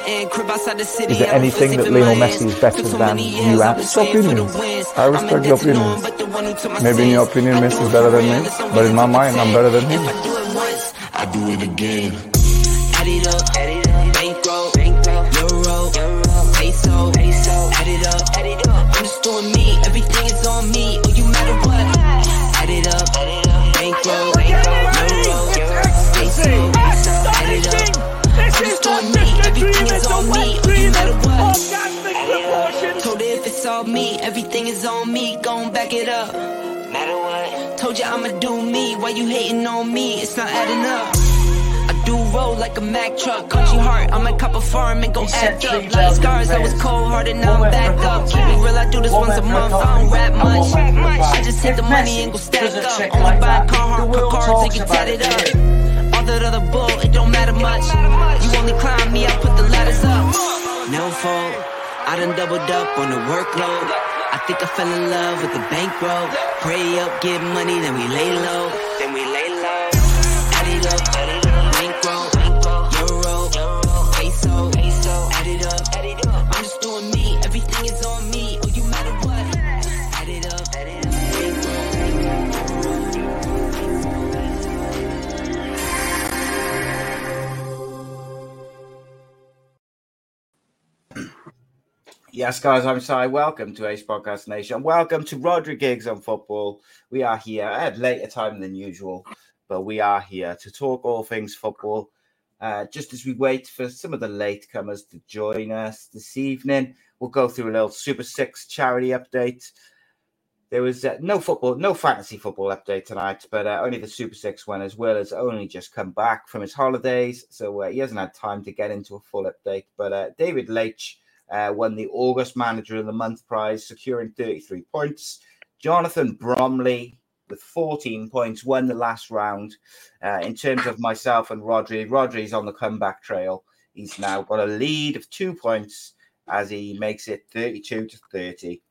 Is there anything that Lionel Messi is better than you at? It's opinions. I respect your opinions. Maybe in your opinion, Messi is better than me, but in my mind, I'm better than him. I do it again. Add it up, add it up, bankroll, bankroll, euro, euro, peso, peso, add it up, add it up. I'm just doing me, everything is on me. Everything is on me. Oh, you matter what? Add. Told her if it's all me, everything is on me. Gon' back it up. Matter what? Told you I'ma do me. Why you hating on me? It's not adding up. I do roll like a Mack truck. Country heart, I might cop a farm and go act up. Like scars, I was cold hearted, now I'm back up. Keep it real, I do this once a month. I don't rap much. I just hit the money and go stack up. Only buy Carhartt, car cards and get tatted up. All that other bull, it don't matter much. You only climb me, I put the ladders up. No fault, I done doubled up on the workload. I think I fell in love with the bankroll. Pray up, get money, then we lay low. Yes, guys, I'm Si. Welcome to Ace Podcast Nation. Welcome to Rhodri Giggs on Football. We are here at later time than usual, but we are here to talk all things football. Uh, just as we wait for some of the latecomers to join us this evening, we'll go through a little Super Six charity update. There was uh, no football, no fantasy football update tonight, but uh, only the Super Six one as well has only just come back from his holidays, so uh, he hasn't had time to get into a full update. But uh, David Leitch uh, won the August Manager of the Month prize, securing 33 points. Jonathan Bromley, with 14 points, won the last round. Uh, in terms of myself and Rhodri, Rhodri's on the comeback trail. He's now got a lead of two points as he makes it 32 to 30.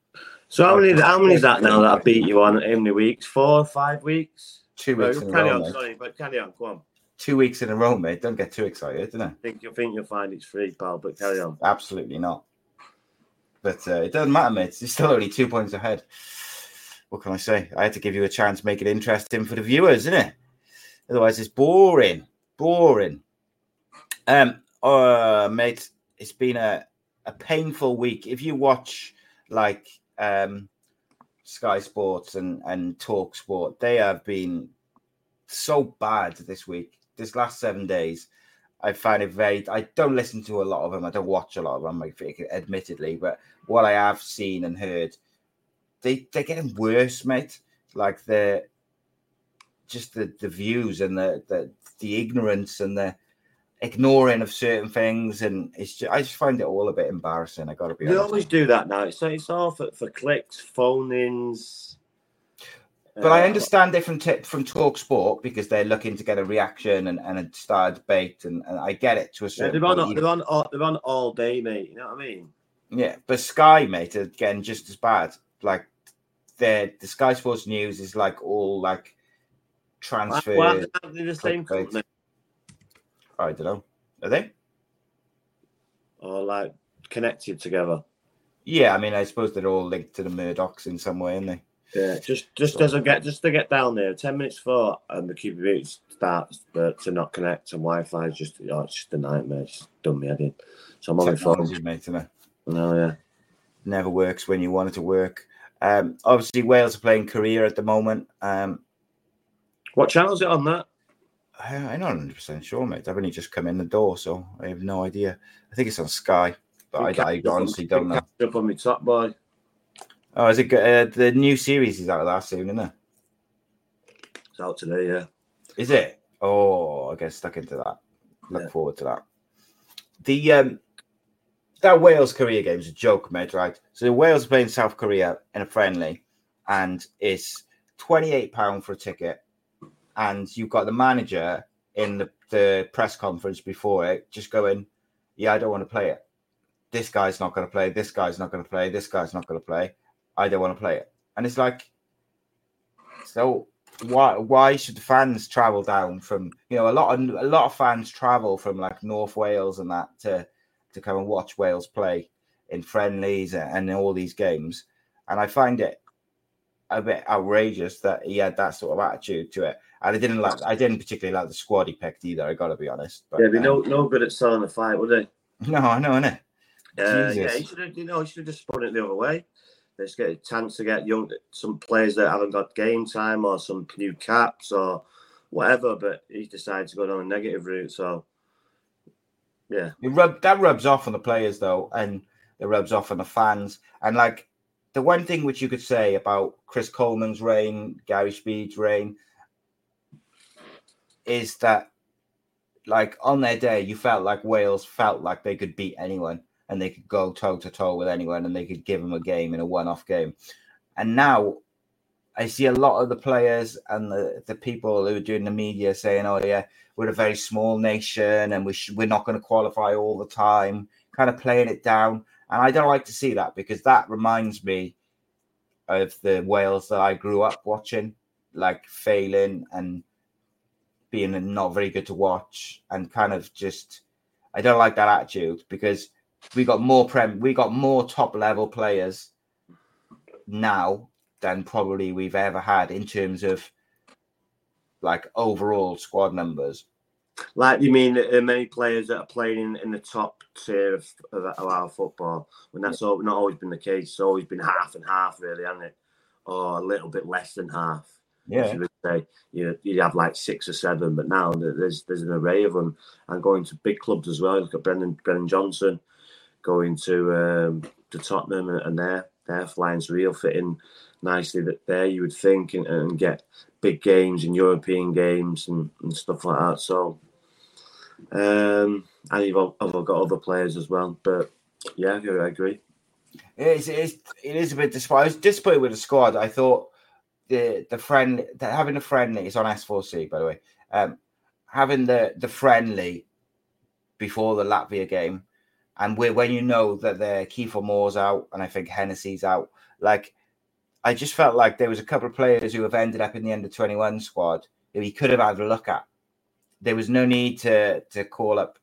So how many how many is that now that I beat you on? How many weeks? Four, five weeks? Two weeks carry on, sorry, but carry on, go on. Two weeks in a row, mate. Don't get too excited, don't I? think you think you'll find it's free, pal, but carry on. Absolutely not. But uh, it doesn't matter, mate. You're still only two points ahead. What can I say? I had to give you a chance, make it interesting for the viewers, isn't it? Otherwise, it's boring, boring. Um, uh, mate, it's been a a painful week. If you watch like um Sky Sports and and Talk Sport, they have been so bad this week. This last seven days, I find it very. I don't listen to a lot of them. I don't watch a lot of them, admittedly. But what I have seen and heard, they they're getting worse, mate. Like the just the the views and the the the ignorance and the ignoring of certain things, and it's just, I just find it all a bit embarrassing. I got to be They honest. always do that now. It's it's all for, for clicks, phone ins. But I understand it from t- from Talk Sport because they're looking to get a reaction and, and a start a debate, and, and I get it to a Yeah, certain they're on point. they're on all, they're on all day, mate. You know what I mean? Yeah, but Sky, mate, are getting just as bad. Like the the Sky Sports News is like all like transfer. Aren't they the same company? I don't know. Are they? Or like connected together? Yeah, I mean, I suppose they're all linked to the Murdochs in some way, aren't they? Yeah, just just doesn't get just to get down there. Ten minutes for and the QB starts, but to not connect and Wi-Fi is just oh, it's just a nightmare. It's just done me in. So I'm on my phone. Mate, isn't it? No, yeah. Never works when you want it to work. Um, obviously, Wales are playing Korea at the moment. Um, What channel is it on that? I, I'm not 100 percent sure, mate. I've only just come in the door, so I have no idea. I think it's on Sky, but I, I honestly don't know. Up on my top boy. Oh, is it uh, the new series is out of that soon, isn't it? It's out today, yeah. Is it? Oh, I get stuck into that. Look Yeah. forward to that. The um, that Wales Korea game is a joke, mate. Right? So Wales are playing South Korea in a friendly, and it's twenty eight pound for a ticket, and you've got the manager in the, the press conference before it just going, "Yeah, I don't want to play it. This guy's not going to play. This guy's not going to play. This guy's not going to play. I don't want to play it." And it's like, so why why should the fans travel down from you know a lot of a lot of fans travel from like North Wales and that to to come and watch Wales play in friendlies and, all these games, and I find it a bit outrageous that he had that sort of attitude to it. And I didn't like I didn't particularly like the squad he picked either. I got to be honest. But, yeah, they um, no no good at selling the fight, would they? No, I know, innit? Uh, yeah, he should have. You know, he should have just spun it the other way. Let's get a chance to get young some players that haven't got game time or some new caps or whatever. But he decided to go down a negative route. So yeah, rub, that rubs off on the players though, and it rubs off on the fans. And like the one thing which you could say about Chris Coleman's reign, Gary Speed's reign, is that like on their day, you felt like Wales felt like they could beat anyone and they could go toe to toe with anyone and they could give them a game in a one off game. And now I see a lot of the players and the, the people who are doing the media saying, oh, yeah, we're a very small nation and we sh- we're not going to qualify all the time, kind of playing it down. And I don't like to see that because that reminds me of the Wales that I grew up watching, like failing and being not very good to watch and kind of just I don't like that attitude because we got more prem we got more top level players now than probably we've ever had in terms of like overall squad numbers. Like you mean uh, many players that are playing in, in the top tier of, of, of, our football when that's all, not always been the case. It's always been half and half, really, hasn't it? Or a little bit less than half. Yeah, you would say you you have like six or seven, but now there's there's an array of them and going to big clubs as well. Look at Brennan Brennan Johnson going to um, to Tottenham and their their flying's real fitting nicely that there you would think and, and get big games and European games and, and stuff like that. So um, and you've I've got other players as well, but yeah, I agree. It is, it is, is a bit disappointing. Disappointed with the squad. I thought the the friend having a friendly it's on S4C by the way. Um, having the the friendly before the Latvia game, and when you know that the Kiefer Moore's out and I think Hennessy's out, like I just felt like there was a couple of players who have ended up in the under twenty one squad who he could have had a look at. There was no need to to call up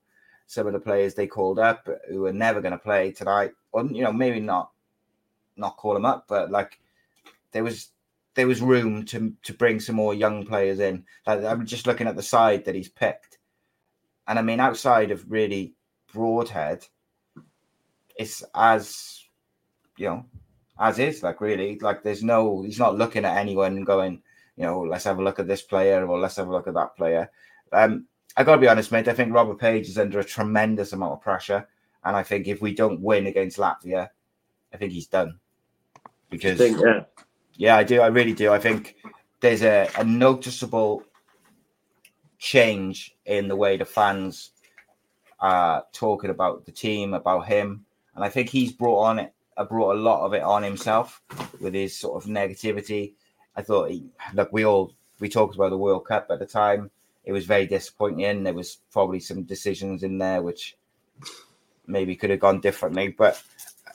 some of the players they called up who were never going to play tonight, or you know maybe not not call them up, but like there was there was room to to bring some more young players in. Like, I'm just looking at the side that he's picked, and I mean, outside of really Broadhead, it's as you know, as is. Like really, like there's no. He's not looking at anyone going, you know, let's have a look at this player or let's have a look at that player. Um, I got to be honest, mate. I think Robert Page is under a tremendous amount of pressure, and I think if we don't win against Latvia, I think he's done. Because think, yeah. Yeah, I do. I really do. I think there's a, a noticeable change in the way the fans are talking about the team, about him, and I think he's brought on it. Uh, brought a lot of it on himself with his sort of negativity. I thought, he, look, we all we talked about the World Cup at the time. It was very disappointing. There was probably some decisions in there which maybe could have gone differently, but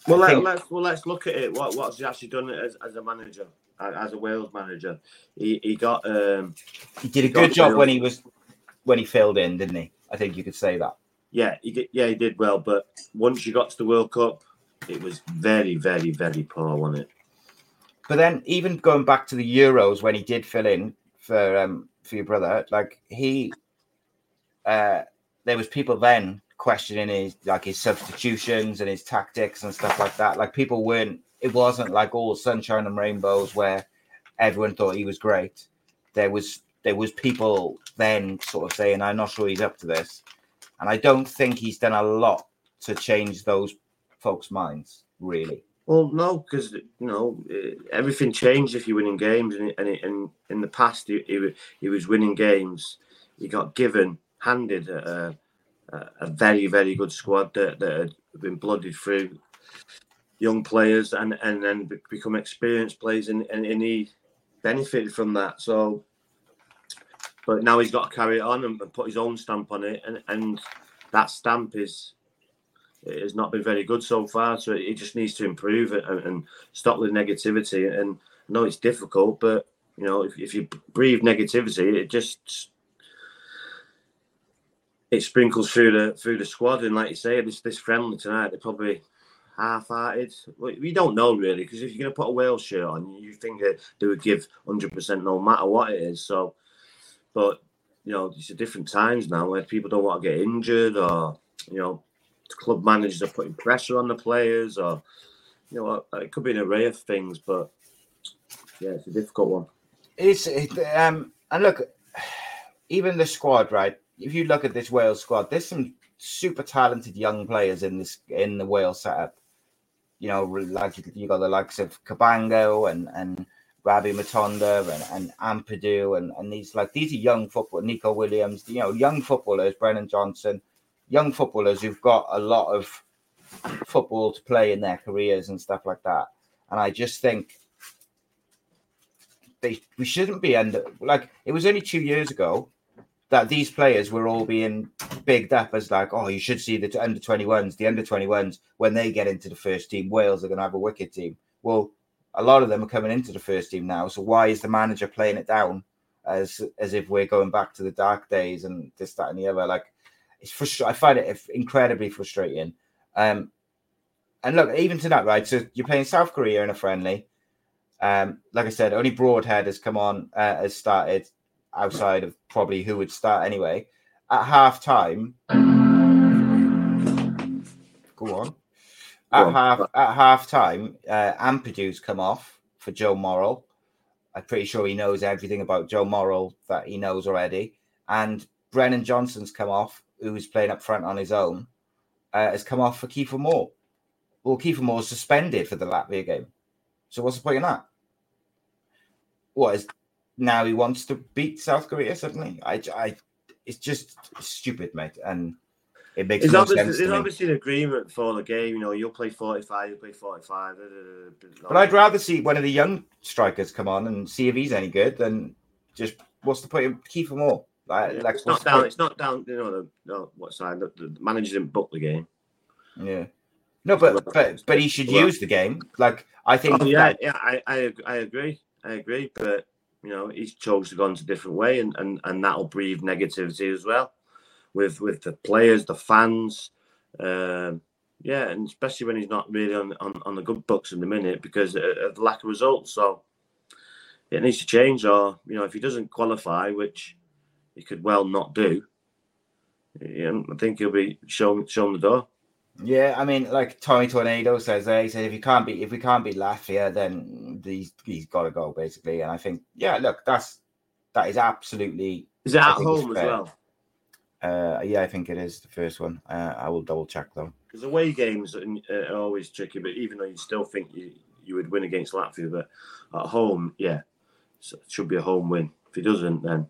well, let, us well let's look at it. What what's he actually done as, as a manager, as a Wales manager? He he got um, he did a he good job when he was when he filled in, didn't he? I think you could say that. Yeah, he did. Yeah, he did well. But once you got to the World Cup, it was very, very, very poor, wasn't it? But then, even going back to the Euros when he did fill in for um for your brother, like he, uh, there was people then questioning his like his substitutions and his tactics and stuff like that. Like people weren't. It wasn't like all sunshine and rainbows where everyone thought he was great. There was there was people then sort of saying, "I'm not sure he's up to this," and I don't think he's done a lot to change those folks' minds. Really. Well, no, because you know eh, everything changed if you're winning games, and and, and in the past he, he, he was winning games. He got given handed a, a very very good squad that, that had been blooded through young players and and then become experienced players and, and, and he benefited from that so but now he's got to carry it on and, and put his own stamp on it and and that stamp is it has not been very good so far so he just needs to improve it and, and stop the negativity and I know it's difficult but you know if, if you breathe negativity it just it sprinkles through the through the squad, and like you say, this this friendly tonight, they're probably half-hearted. We don't know really because if you're going to put a Wales shirt on, you think that they would give hundred percent no matter what it is. So, but you know, it's a different times now where people don't want to get injured, or you know, club managers are putting pressure on the players, or you know, it could be an array of things. But yeah, it's a difficult one. It's it, um, and look, even the squad, right? if you look at this Wales squad, there's some super talented young players in this in the Wales setup. You know, like you got the likes of Cabango and and Rabbi Matondo and, and Ampadu and, and these like these are young football Neco Williams, you know, young footballers, Brennan Johnson, young footballers who've got a lot of football to play in their careers and stuff like that. And I just think they we shouldn't be under like it was only two years ago that these players were all being bigged up as like, oh, you should see the under 21s, the under 21s, when they get into the first team, Wales are going to have a wicked team. Well, a lot of them are coming into the first team now. So why is the manager playing it down as as if we're going back to the dark days and this, that, and the other? Like, it's frustrating. I find it incredibly frustrating. Um, and look, even to that, right? So you're playing South Korea in a friendly. Um, like I said, only Broadhead has come on, uh, has started outside of probably who would start anyway. At half time, go on. At go half on. at half time, uh, Ampadu's come off for Joe Morrell. I'm pretty sure he knows everything about Joe Morrell that he knows already. And Brennan Johnson's come off, who's playing up front on his own, uh, has come off for Kiefer Moore. Well, Kiefer Moore's suspended for the Latvia game. So what's the point in that? What is now he wants to beat South Korea suddenly. I, I, it's just stupid, mate, and it makes there's no obviously, sense. There's obviously an agreement for the game. You know, you'll play 45, you'll play 45. But I'd rather see one of the young strikers come on and see if he's any good than just what's the point of Kiefer Moore? Like, yeah, like it's not down. It's not down. You know, the, no, what side? The, the manager didn't book the game. Yeah. No, but but but he should use the game. Like I think. Oh, yeah, that... yeah, I, I I agree. I agree. But you know, he's chose to go into a different way, and, and, and that'll breathe negativity as well with with the players, the fans. Um, yeah, and especially when he's not really on, on, on the good books in the minute because of the lack of results. So it needs to change, or you know, if he doesn't qualify, which he could well not do, I think he'll be shown shown the door. Yeah, I mean, like Tommy Tornado says there, he said if you can't be if we can't beat Latvia, then he's he's got to go basically. And I think, yeah, look, that's that is absolutely. Is it at home as well? Uh, yeah, I think it is the first one. Uh, I will double check though. Because away games are always tricky, but even though you still think you you would win against Latvia, but at home, yeah, it should be a home win. If he doesn't, then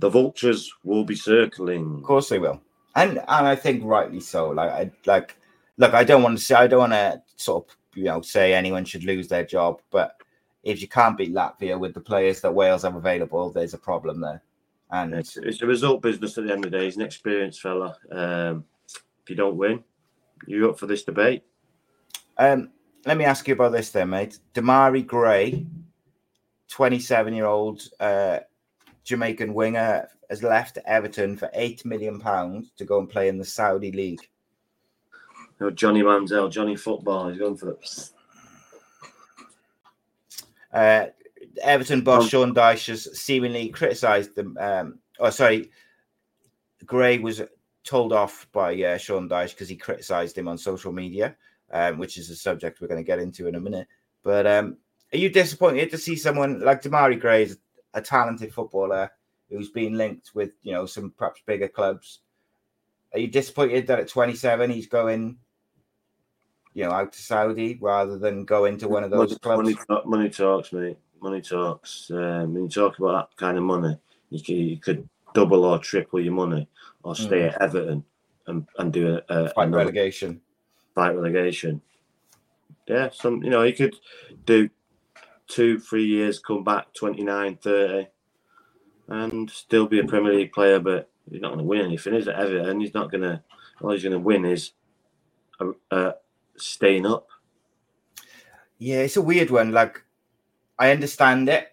the vultures will be circling. Of course, they will and and I think rightly so. Like I like look, I don't want to say I don't want to sort of you know say anyone should lose their job, but if you can't beat Latvia with the players that Wales have available, there's a problem there. And it's, it's a result business at the end of the day. He's an experienced fella. Um, if you don't win, you're up for this debate. Um, let me ask you about this then, mate. Demarai Gray, 27 year old uh, Jamaican winger has left Everton for eight million pounds to go and play in the Saudi league. No, Johnny Manziel, Johnny Football, he's going for it. Uh, Everton boss um, Sean Dyche has seemingly criticised them. Um, oh, sorry, Gray was told off by uh, Sean Dyche because he criticised him on social media, um, which is a subject we're going to get into in a minute. But um, are you disappointed to see someone like Demarai Gray, a talented footballer, who's been linked with you know some perhaps bigger clubs. Are you disappointed that at 27 he's going, you know, out to Saudi rather than go into one of those money, clubs? Money, money talks, mate. Money talks. Um, when you talk about that kind of money, you, can, you could double or triple your money or stay mm. at Everton and, and do a, a fight relegation. Fight relegation. Yeah, some you know you could do two, three years, come back 29, 30, and still be a Premier League player, but he's not going to win anything, is it? Everton, he's not going to. All he's going to win is uh, uh, staying up. Yeah, it's a weird one. Like, I understand it,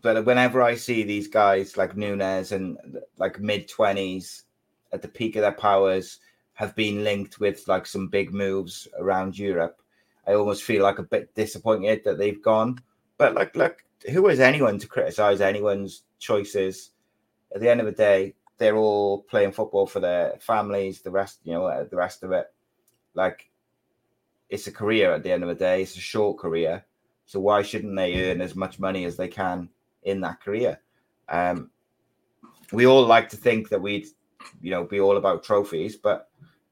but whenever I see these guys like Nunez and like mid twenties at the peak of their powers have been linked with like some big moves around Europe, I almost feel like a bit disappointed that they've gone. But like, look, who is anyone to criticize anyone's choices? At the end of the day, they're all playing football for their families. The rest, you know, the rest of it, like, it's a career. At the end of the day, it's a short career. So why shouldn't they earn as much money as they can in that career? Um, we all like to think that we'd, you know, be all about trophies, but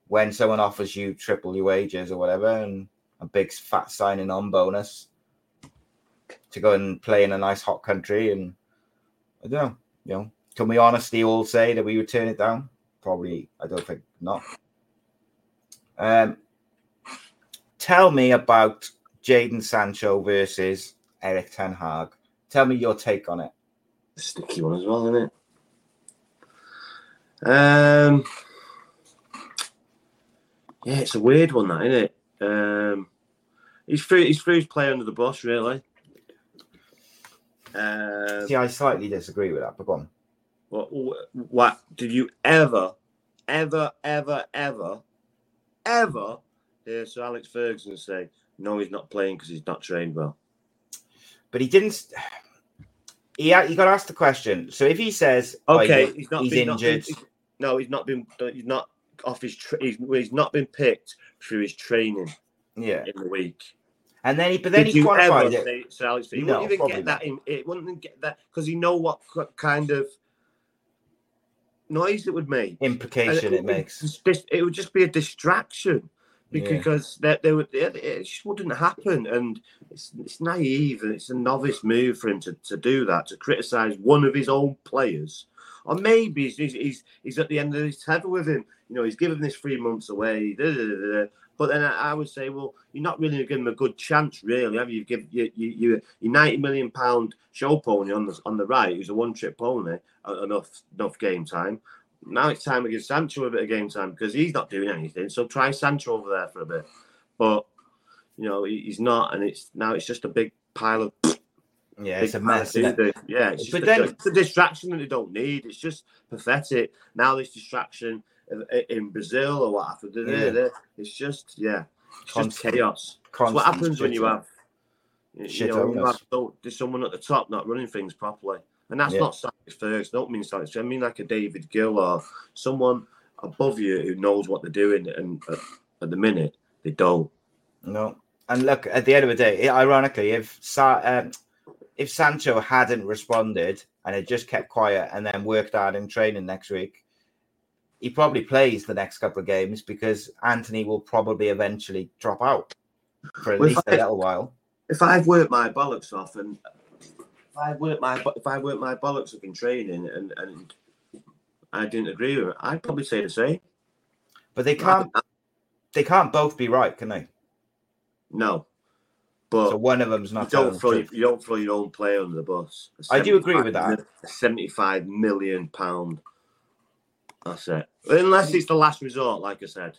when someone offers you triple your wages or whatever, and a big fat signing on bonus to go and play in a nice hot country. And I don't know, you know, can we honestly all say that we would turn it down? Probably, I don't think not. Um, tell me about Jadon Sancho versus Erik Ten Hag. Tell me your take on it. Sticky one as well, isn't it? Um, yeah, it's a weird one, that isn't it? Um, he's threw he's threw his player under the bus, really. Um, See, I slightly disagree with that, but go on. What, what did you ever, ever, ever, ever, ever hear Sir Alex Ferguson say, no, he's not playing because he's not trained well? But he didn't. He, you got asked the question. So if he says, oh, okay, oh, he's, not he's been, injured. Not been, no, he's not been. He's not off his. Tra- he's, he's not been picked through his training. Yeah, in the week. And then he, but then Did he qualified it. Say, Sir Alex, he no, wouldn't even get that. In, it wouldn't get that because he know what kind of noise it would make, implication it, it, makes. It would just be a distraction because yeah. they, they would, it, it just wouldn't happen. And it's, it's naive and it's a novice move for him to, to do that, to criticize one of his own players. Or maybe he's, he's, he's at the end of his tether with him. You know, he's given this three months away. Da, da, da, but then I, would say, well, you're not really giving him a good chance, really, have you? Give you you you your ninety million pound show pony on the on the right, who's a one trip pony, uh, enough enough game time. Now it's time to give Sancho a bit of game time because he's not doing anything. So try Sancho over there for a bit. But you know he's not, and it's now it's just a big pile of. Yeah, it's a mess. It? Yeah, it's just but a, then, it's a distraction that they don't need. It's just pathetic. Now this distraction in Brazil or what happened. Yeah. It's just yeah, it's just chaos. what happens when you have you know, you have there's someone at the top not running things properly, and that's yeah. not Alex Ferguson. Don't mean Alex. I mean like a David Gill or someone above you who knows what they're doing, and uh, at the minute they don't. No, and look at the end of the day, ironically, if Sa- um, if Sancho hadn't responded and had just kept quiet and then worked hard in training next week, he probably plays the next couple of games because Antony will probably eventually drop out for at well, least a little while. If I've worked my bollocks off and I worked my if I weren't my bollocks up in training and and I didn't agree with it, I'd probably say the same. But they can't they can't both be right, can they? No. But so one of them's not. You don't throw you don't throw your own player under the bus. I do agree with that. Seventy-five million pound that's it. Unless it's the last resort, like I said.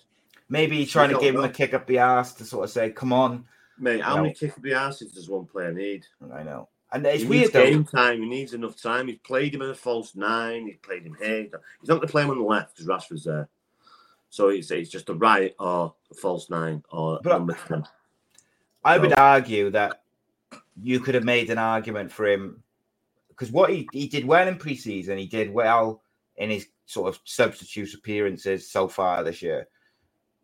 Maybe trying to give know. him a kick up the ass to sort of say, "Come on, mate." How know. many kick up the asses does one player need? I know, and it's he weird. Game time. He needs enough time. He's played him in a false nine. He's played him here. He's not going to play him on the left because Rashford's there. So it's it's just a right or a false nine or but number ten. I so. would argue that you could have made an argument for him because what he, he did well in preseason, he did well in his sort of substitute appearances so far this year.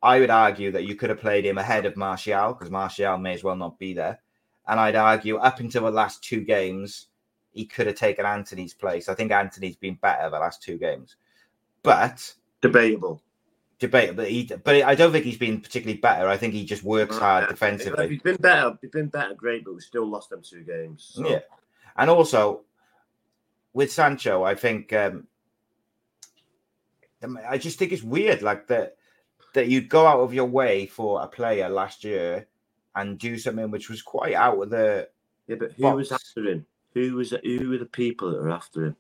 I would argue that you could have played him ahead of Martial because Martial may as well not be there. And I'd argue up until the last two games, he could have taken Antony's place. I think Antony's been better the last two games, but debatable. Debatable, but, he, but I don't think he's been particularly better. I think he just works hard defensively. He's been better. He's been better, great, but we still lost them two games. So. Yeah, and also with Sancho, I think um, I just think it's weird, like that that you'd go out of your way for a player last year and do something which was quite out of the. Yeah, but who box. was after him? Who was who were the people that were after him?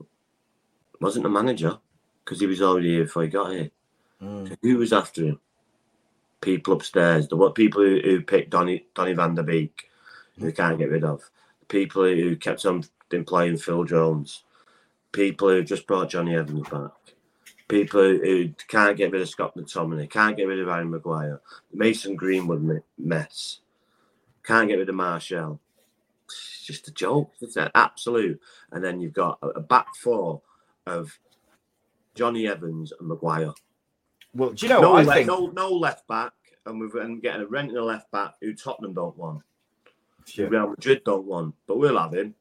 It wasn't the manager because he was already here before he got here. Mm. So who was after him? People upstairs. The what people who, who picked Donny Donny Van der Beek, who they can't get rid of. People who kept on employing Phil Jones. People who just brought Jonny Evans back. People who, can't get rid of Scott McTominay, can't get rid of Aaron Maguire. Mason Greenwood me- mess. Can't get rid of Martial. It's just a joke. It's an absolute. And then you've got a, back four of Jonny Evans and Maguire. Well, do you know? no, what I think no, no left back, and we've and getting a rent in a left back who Tottenham don't want, Sure. Real Madrid don't want, but we'll have him.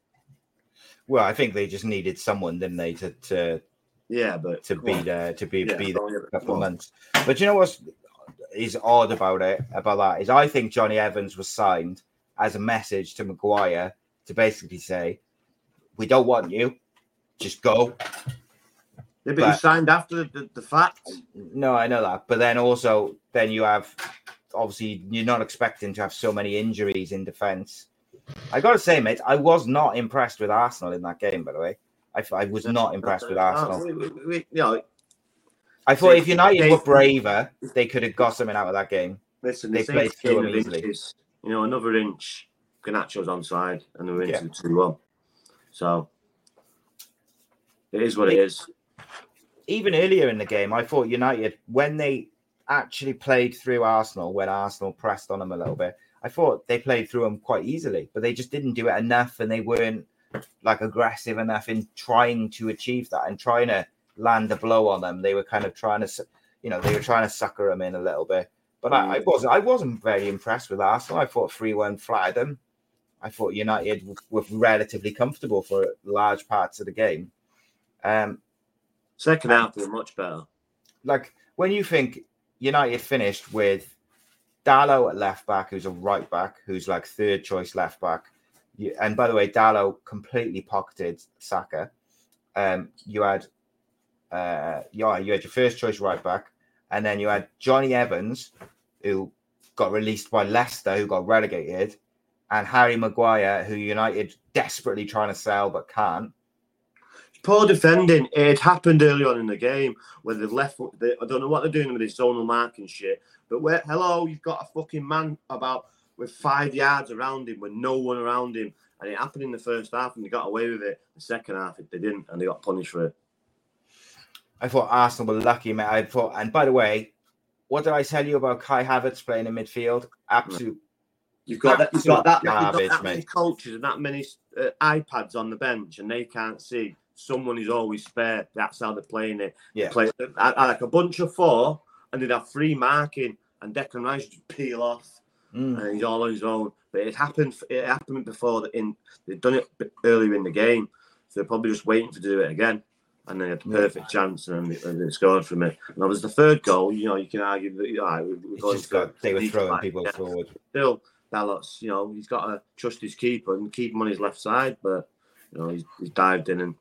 Well, I think they just needed someone, didn't they, to to Yeah, but to be there to be Yeah, be there for a couple of months. But you know what's is odd about it about that is I think Jonny Evans was signed as a message to Maguire to basically say, "We don't want you, just go." Yeah, but, but- he signed after the, the, the fact. No, I know that, but then also then you have obviously you're not expecting to have so many injuries in defence. I got to say, mate, I was not impressed with Arsenal in that game. By the way, I, I was not impressed with Arsenal. we, we, we, you know, I thought if United they- were braver, they could have got something out of that game. listen, They played through of easily. inches. You know, another inch, Garnacho's onside, and they're Yeah. into two one. So it is what it is. Even earlier in the game, I thought United when they actually played through Arsenal, when Arsenal pressed on them a little bit, I thought they played through them quite easily, but they just didn't do it enough, and they weren't like aggressive enough in trying to achieve that and trying to land a blow on them. They were kind of trying to, you know, they were trying to sucker them in a little bit. But I, I wasn't, I wasn't very impressed with Arsenal. I thought three one flattered them. I thought United were relatively comfortable for large parts of the game. Um, Second half, were much better. like when you think United finished with Dalot at left back, who's a right back, who's like third choice left back. You, and by the way, Dalot completely pocketed Saka. Um, you had, uh, yeah, you had your first choice right back, and then you had Jonny Evans, who got released by Leicester, who got relegated, and Harry Maguire, who United desperately trying to sell but can't. Poor defending. It happened early on in the game where they've left. They, I don't know what they're doing with this zonal marking shit. But where, hello, you've got a fucking man about with five yards around him with no one around him, and it happened in the first half, and they got away with it. The second half, they didn't, and they got punished for it. I thought Arsenal were lucky, mate. I thought, and by the way, what did I tell you about Kai Havertz playing in midfield? Absolute. You've got that. You've got that. You've got Garbage, that many mate. coaches and that many uh, iPads on the bench, and they can't see. Someone is always spare. That's how they're playing it. They Yeah. play I, I like a bunch of four, and they'd have three marking, and Declan Rice would peel off, Mm. and he's all on his own. But it happened. It happened before. That in they'd done it earlier in the game, so they're probably just waiting to do it again. And they had the Yeah. perfect chance, and and they scored from it. And that was the third goal. You know, you can argue that we're, going for got, they were throwing back, people yeah forward. still Dallas, you know, he's got to trust his keeper and keep him on his left side, but you know, he's, he's dived in and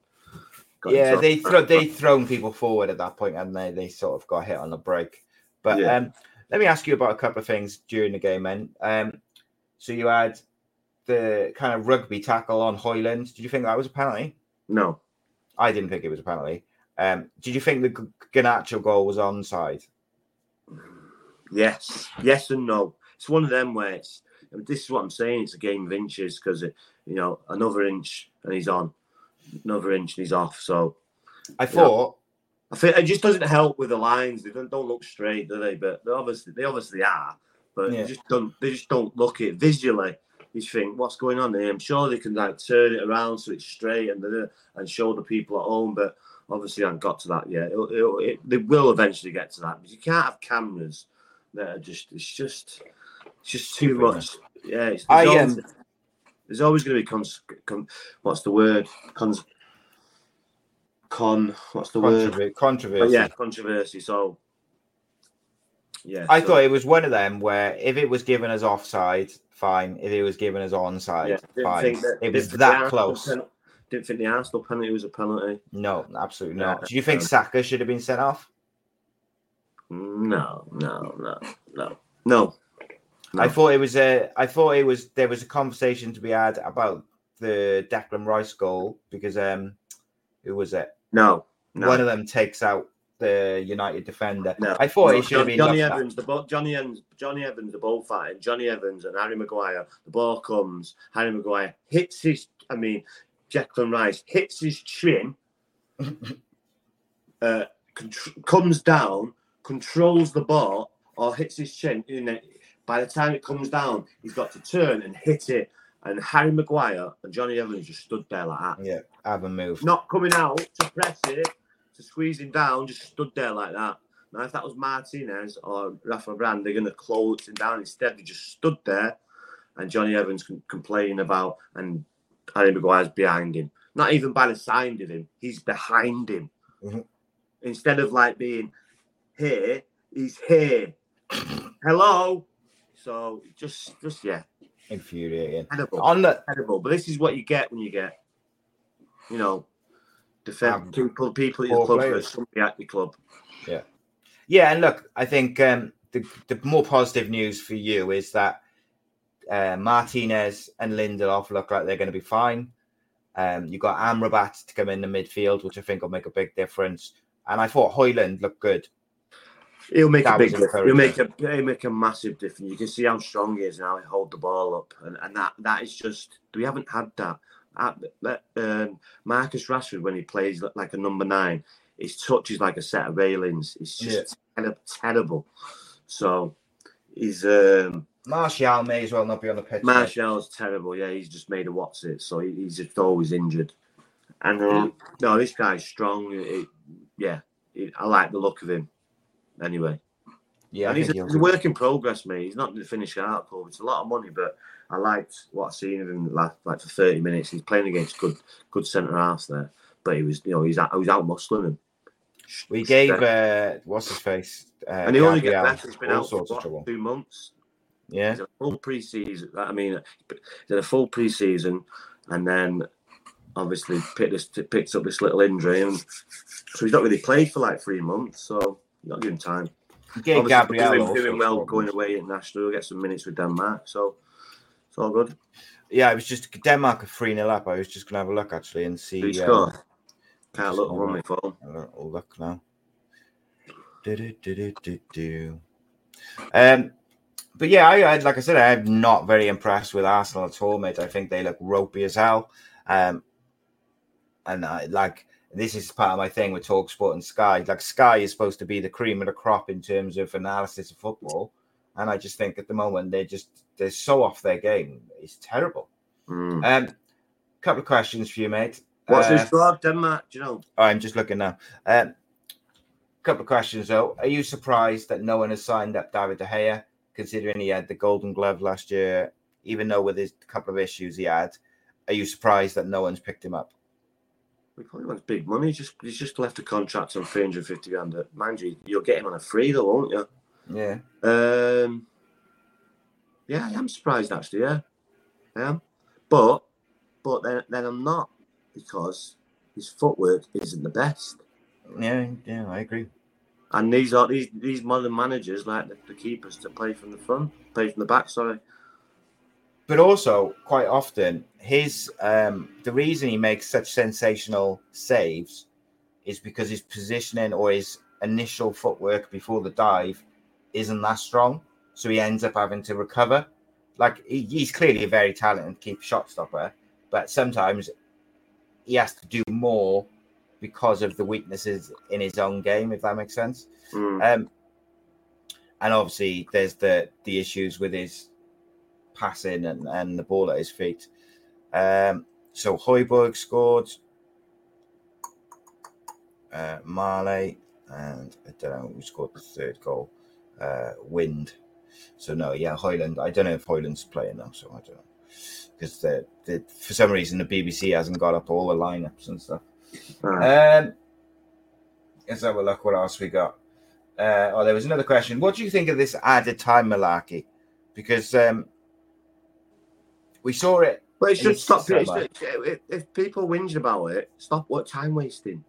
got Yeah, they throw they thrown people forward at that point, and they they sort of got hit on the break. But Yeah. um, let me ask you about a couple of things during the game, then. Um, so you had the kind of rugby tackle on Højlund. Did you think that was a penalty? no. I didn't think it was a penalty. Um, did you think the G- Garnacho goal was onside? Yes, yes and no. It's one of them where it's. This is what I'm saying. It's a game of inches because you know another inch and he's on, another inch and he's off. So I thought I think it just doesn't help with the lines. They don't, don't look straight, do they? But they obviously they obviously are, but Yeah. they just don't. They just don't look it visually. You think what's going on here? I'm sure they can like turn it around so it's straight and and show the people at home, but obviously I haven't got to that yet. It'll, it'll, it, they will eventually get to that. But you can't have cameras that are just. It's just. It's just too much. Yeah. It's, I, there's, always, um, there's always going to be cons. Con, what's the word? Cons. Con. What's the word? controversy. But yeah, controversy. So, yeah, I so- thought it was one of them where if it was given as offside, fine. If it was given as onside, yeah, fine. that- it was that close. Pen- didn't think the Arsenal penalty was a penalty. No, absolutely not. Do you think Saka should have been sent off? No, no, no, no, no. I thought it was a. I thought it was there was a conversation to be had about the Declan Rice goal because um, who was it? No, no. One of them takes out the United defender. No, I thought no, it should have been Jonny. Evans. The ball, Jonny Evans, Jonny Evans, the ball fighting. Jonny Evans and Harry Maguire. The ball comes. Harry Maguire hits his. I mean, Declan Rice hits his chin. uh, contr- comes down, controls the ball, or hits his chin. You know, by the time it comes down, he's got to turn and hit it. And Harry Maguire and Jonny Evans just stood there like that, Yeah, haven't moved. not coming out to press it, to squeeze him down, just stood there like that. Now, if that was Martinez or Rafa Varane, they're going to close him down. Instead, they just stood there, and Jonny Evans can complaining about, and Harry Maguire's behind him. Not even by the side of him, he's behind him. Mhm. Instead of like being here, he's here. Hello. So just, just yeah, Infuriating. On the terrible. But this is what you get when you get, you know, defend Um, people, people at your club players. somebody at your club. Yeah, yeah, and look, I think um, the the more positive news for you is that uh, Martinez and Lindelof look like they're going to be fine. Um, you got Amrabat to come in the midfield, which I think will make a big difference. And I thought Højlund looked good. He'll make That a big difference. He'll make a he'll make a massive difference. You can see how strong he is and how he hold the ball up, and, and that that is just we haven't had that. At, at, um, Marcus Rashford when he plays like a number nine, his touch is like a set of railings. It's just ter- terrible. So he's um, Martial may as well not be on the pitch. Martial's terrible. Yeah, he's just made a what's it. So he's just always injured. And um, no, this guy's strong. It- yeah, it- I like the look of him. Anyway. Yeah, and he's a, he's a work in progress, mate. He's not the finished article. It's a lot of money, but I liked what I've seen of him last, like for 30 minutes. He's playing against good good centre halves there. But he was, you know, he's out, he was out muscling him. we gave uh, what's his face, uh, and he only gets better. He's been out for what, two months. Yeah, He's a full pre-season. I mean, he's had a full pre-season, and then obviously picked this, picked up this little injury, and so he's not really played for like three months. So you got to give him time. Obviously, Gabriel doing, doing well, going away international. He'll get some minutes with Denmark, so it's all good. Yeah, it was just Denmark are 3 0 up. I was just going to have a look actually and see. Who um, scored? Can't look on my phone. I'll look now. Do-do-do-do-do-do. Um, but yeah, I, I like I said, I'm not very impressed with Arsenal at all, mate. I think they look ropey as hell. Um, and I like this is part of my thing with Talksport and Sky. Like Sky is supposed to be the cream of the crop in terms of analysis of football, and I just think at the moment they're just they're so off their game. It's terrible. Mm. Um, couple of questions for you, mate. What's Uh, his? Denmark, do you know? I'm just looking now. Um, couple of questions though. Are you surprised that no one has signed up David De Gea, considering he had the Golden Glove last year, even though with his couple of issues he had? Are you surprised that no one's picked him up? He probably wants big money. He's just he's just left a contract on 350 grand. Mind you, you'll get him on a free though, won't you? Yeah, Um, yeah, I am surprised actually. Yeah, I am. But but then then I'm not because his footwork isn't the best. yeah, yeah. I agree. And these are these these modern managers like the, the keepers to play from the front, play from the back. Sorry. But also, quite often, his um, the reason he makes such sensational saves is because his positioning or his initial footwork before the dive isn't that strong. So he ends up having to recover. Like he, he's clearly a very talented keep shot stopper, but sometimes he has to do more because of the weaknesses in his own game, if that makes sense. Mm. Um, and obviously, there's the the issues with his passing and, and the ball at his feet. Um, so Højbjerg scored, uh, Marley, and I don't know who scored the third goal. Uh, Wind. So no, yeah, Højlund. I don't know if Højlund's playing now, so I don't know because the, the for some reason the BBC hasn't got up all the lineups and stuff. Right. Um, let's have a look. What else we got? Uh, oh, there was another question. What do you think of this added time malarkey? Because um, we saw it But it should stop. If, if people whinging about it, stop what time wasting.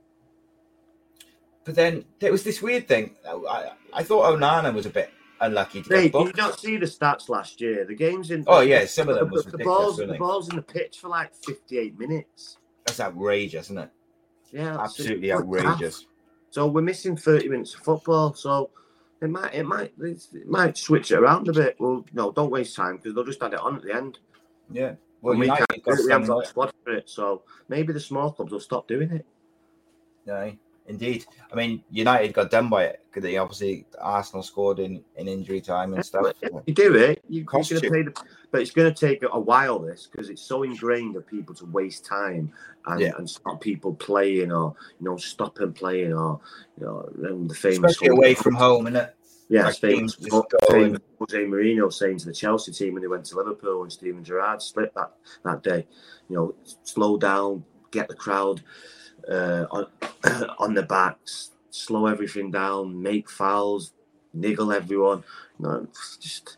But then there was this weird thing. I, I thought Onana was a bit unlucky to hey, get Did you not see the stats last year? The games in. Oh yeah, some of them was the, the balls. The balls in the pitch for like fifty-eight minutes. That's outrageous, isn't it? Yeah, absolutely outrageous. So we're missing thirty minutes of football. So it might, it might, it might switch it around a bit. Well, no, don't waste time because they'll just add it on at the end. Yeah. Well, we, can't, we haven't got squad for it, so maybe the small clubs will stop doing it. Yeah. Indeed. I mean, United got done by it because they obviously Arsenal scored in, in injury time and stuff. You do it, you, are going to pay the, but it's going to take a while. This because it's so ingrained of people to waste time and, yeah. and stop people playing or you know stop them playing or you know the famous away from home, isn't it? Yeah, like famous Jose Mourinho saying to the Chelsea team when they went to Liverpool and Steven Gerrard split that that day, you know, slow down, get the crowd uh, on, on the backs, slow everything down, make fouls, niggle everyone. You know, just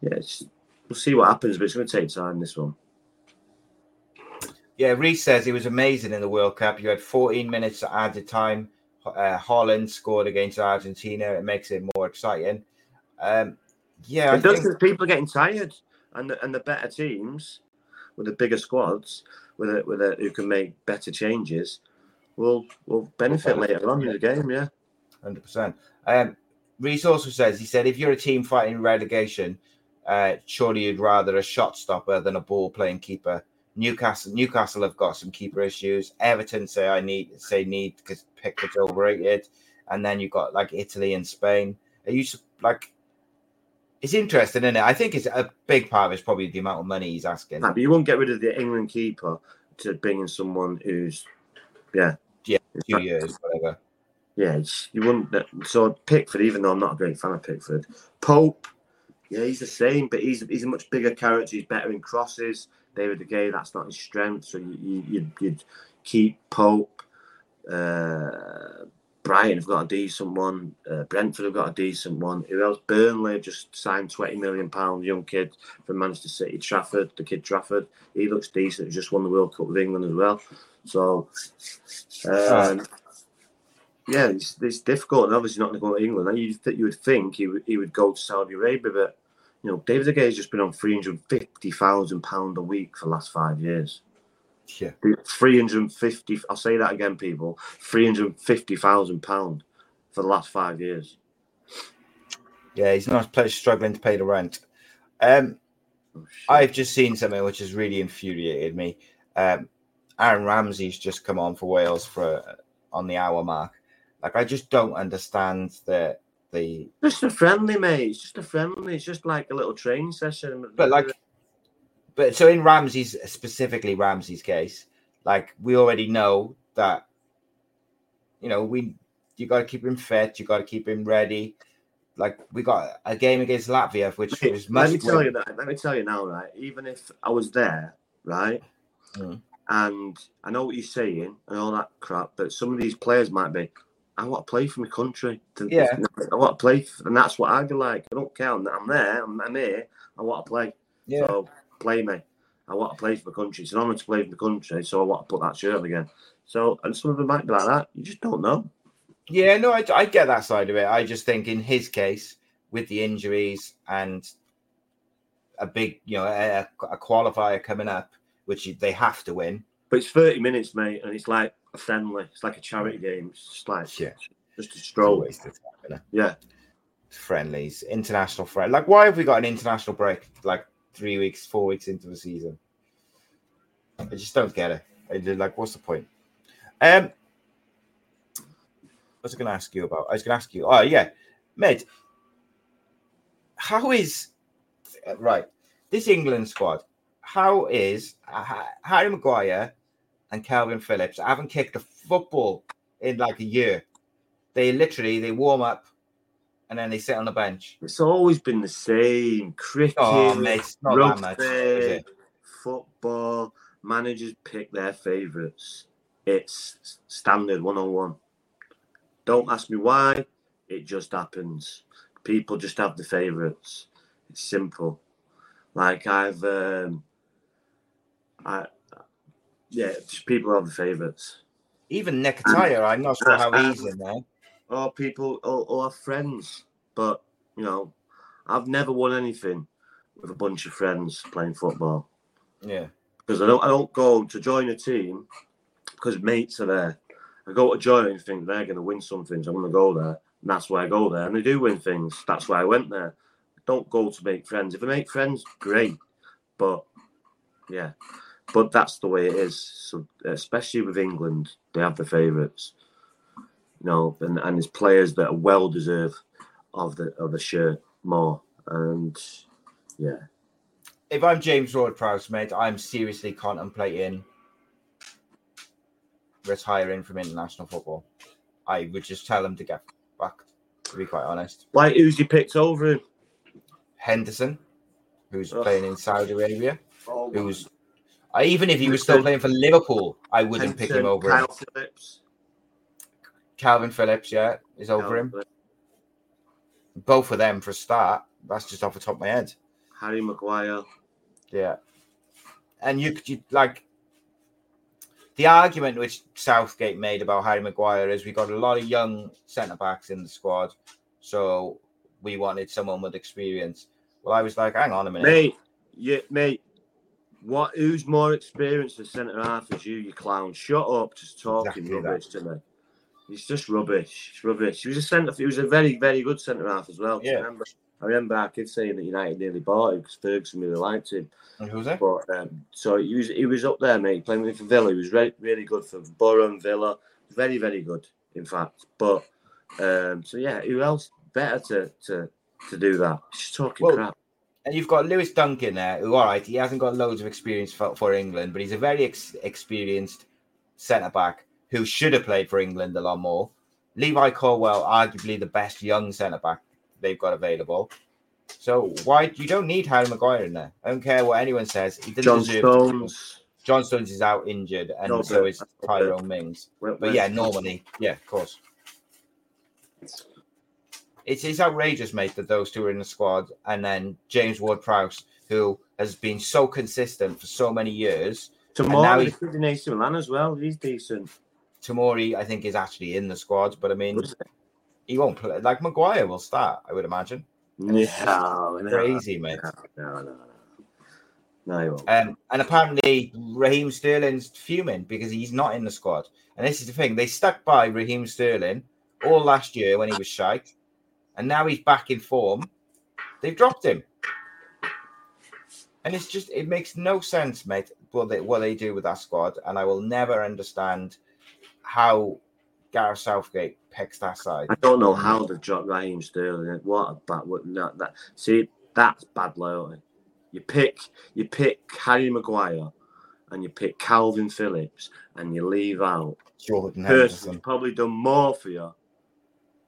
yeah, just, we'll see what happens, but it's going to take time. This one. Yeah, Reese says it was amazing in the World Cup. You had 14 minutes added time. Uh, Holland scored against Argentina. It makes it more exciting. Um, yeah, it I does think... people are getting tired, and the, and the better teams with the bigger squads, with it, with it, who can make better changes, will will benefit later on in the game. Yeah, hundred percent. Um, Reese also says he said if you're a team fighting relegation, uh, surely you'd rather a shot stopper than a ball playing keeper. Newcastle Newcastle have got some keeper issues. Everton say I need say need because Pickford's overrated, and then you've got like Italy and Spain. Are you like? It's interesting, isn't it? I think it's a big part of it's probably the amount of money he's asking. Nah, but you won't get rid of the England keeper to bring in someone who's yeah. Yeah, a few years, whatever. Yeah, you wouldn't. So Pickford, even though I'm not a great fan of Pickford, Pope, yeah, he's the same, but he's he's a much bigger character. He's better in crosses. David De Gea, that's not his strength. So you, you, you'd, you'd keep Pope. Uh, Brighton have got a decent one. Uh, Brentford have got a decent one. Who else? Burnley just signed twenty million pound young kid from Manchester City. Trafford, the kid Trafford, he looks decent. He just won the World Cup with England as well. So, um, yeah, it's, it's difficult. And obviously, not going to go to England. You think you would think he would, he would go to Saudi Arabia, but you know, David De Gea has just been on three hundred fifty thousand pound a week for the last five years. Yeah, three hundred fifty. I'll say that again, people. Three hundred fifty thousand pound for the last five years. Yeah, he's not struggling to pay the rent. Um, oh, I've just seen something which has really infuriated me. Um, Aaron Ramsey's just come on for Wales for on the hour mark. Like I just don't understand the the just a friendly mate. It's just a friendly. It's just like a little training session. But like, but so in Ramsey's specifically Ramsey's case, like we already know that you know we you got to keep him fit. You got to keep him ready. Like we got a game against Latvia, which was Let me tell win. you that. Let me tell you now, right? Even if I was there, right, mm. And I know what you're saying and all that crap, but some of these players might be, I want to play for my country. yeah. I want to play, for, and that's what I'd be like. I don't care. I'm, there. I'm, I'm, here. I want to play. Yeah. So play me. I want to play for the country. It's an honour to play for the country, so I want to put that shirt on again. So, and some of them might be like that. You just don't know. Yeah, no, I, I get that side of it. I just think in his case, with the injuries and a big, you know, a, a qualifier coming up, which they have to win. But it's 30 minutes, mate, and it's like a friendly. It's like a charity game. It's just like yeah. just a stroll. yeah. Friendlies, international friend. Like, why have we got an international break like three weeks, four weeks into the season? I just don't get it. I like, what's the point? Um, what was I going to ask you about? I was going to ask you. Oh yeah, mate. How is right? This England squad how is uh, Harry Maguire and Kalvin Phillips haven't kicked a football in like a year. They literally they warm up and then they sit on the bench. It's always been the same. Cricket, oh, mate, rugby, that much, football. Managers pick their favourites. It's standard one on one. Don't ask me why. It just happens. People just have the favourites. It's simple. Like I've um, I, yeah, just people are the favourites. Even Nketiah, I'm not sure how he's in there. Or people, or, or friends. But, you know, I've never won anything with a bunch of friends playing football. Yeah. Because I don't, I don't go to join a team because mates are there. I go to join and think they're going to win something, so I'm going to go there. And that's why I go there. And they do win things. That's why I went there. Don't go to make friends. If I make friends, great. But, yeah. But that's the way it is. So, especially with England, they have the favourites. You know, and, and there's players that are well deserved of the of the shirt more. And yeah. If I'm James Ward-Prowse, mate, I'm seriously contemplating retiring from international football. I would just tell him to get back, to be quite honest. Like, who's he picked over him? Henderson, who's oh. playing in Saudi Arabia, oh, who's I, even if he was still playing for Liverpool, I wouldn't pick him over Kyle him. Phillips. Kalvin Phillips, yeah, is over Kalvin him. Both of them for a start. That's just off the top of my head. Harry Maguire. Yeah. And you could you, like the argument which Southgate made about Harry Maguire is we got a lot of young centre backs in the squad, so we wanted someone with experience. Well, I was like, hang on a minute, mate. Yeah, mate. What? Who's more experienced as centre half as you, you clown? Shut up, just talking exactly rubbish that. to me. He's just rubbish. It's rubbish. He was a centre. He was a very, very good centre half as well. Yeah. Remember? I remember our kid saying that United nearly bought him because Ferguson really liked him. And who's that? But um, so he was he was up there, mate, playing with for Villa. He was re- really good for Borough and Villa. Very, very good, in fact. But um, so yeah, who else better to to to do that? Just talking well, crap. And you've got Lewis Duncan there, who all right, he hasn't got loads of experience for, for England, but he's a very ex- experienced centre back who should have played for England a lot more. Levi Colwill, arguably the best young centre back they've got available. So why you don't need Harry Maguire in there? I don't care what anyone says. He doesn't John Stones. John Stones is out injured, and no, so is Tyrone Mings. But yeah, normally, yeah, of course. It's, it's outrageous, mate, that those two are in the squad, and then James Ward-Prowse, who has been so consistent for so many years. Tomori he's in AC Milan as well. He's decent. Tomori, I think, is actually in the squad, but I mean, he won't play. Like Maguire will start, I would imagine. Yeah, crazy, mate. No, no, no. No, he won't. Um, and apparently, Raheem Sterling's fuming because he's not in the squad. And this is the thing: they stuck by Raheem Sterling all last year when he was shite, and now he's back in form. They've dropped him, and it's just it makes no sense, mate. What they what they do with that squad, and I will never understand how Gareth Southgate picks that side. I don't know how they've dropped Raheem Sterling. What a bad no, that see that's bad loyalty. You pick you pick Harry Maguire and you pick Kalvin Phillips and you leave out Jordan Henderson. probably done more for you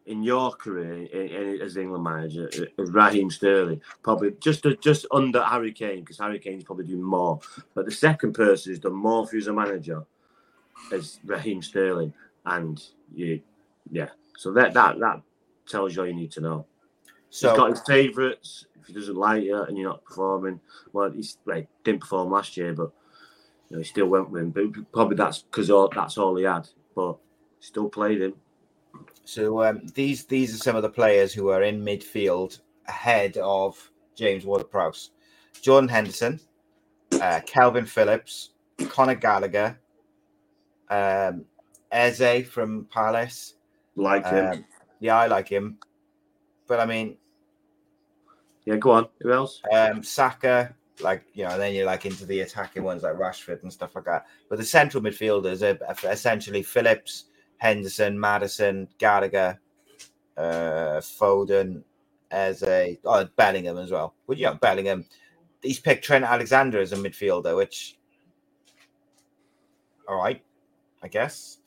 in your career in, in, as England manager, uh, Raheem Sterling, probably just uh, just under Harry Kane, because Harry Kane's probably doing more. But the second person who's done more for you as a manager is Raheem Sterling, and you, yeah. So that that that tells you all you need to know. So he's got his favourites. If he doesn't like you and you're not performing, well, he's like didn't perform last year, but you know, he still went with him. But probably that's because that's all he had. But still played him. So um, these these are some of the players who are in midfield ahead of James Ward-Prowse, Jordan Henderson, uh, Kalvin Phillips, Conor Gallagher, um, Eze from Palace. Like him. Um, yeah, I like him. But I mean, yeah, go on. Who else? Um, Saka, like you know, and then you're like into the attacking ones like Rashford and stuff like that. But the central midfielders are essentially Phillips, Henderson, Maddison, Gallagher, uh, Foden, Eze, oh, Bellingham as well. Would you know Bellingham? He's picked Trent Alexander as a midfielder, which all right, I guess.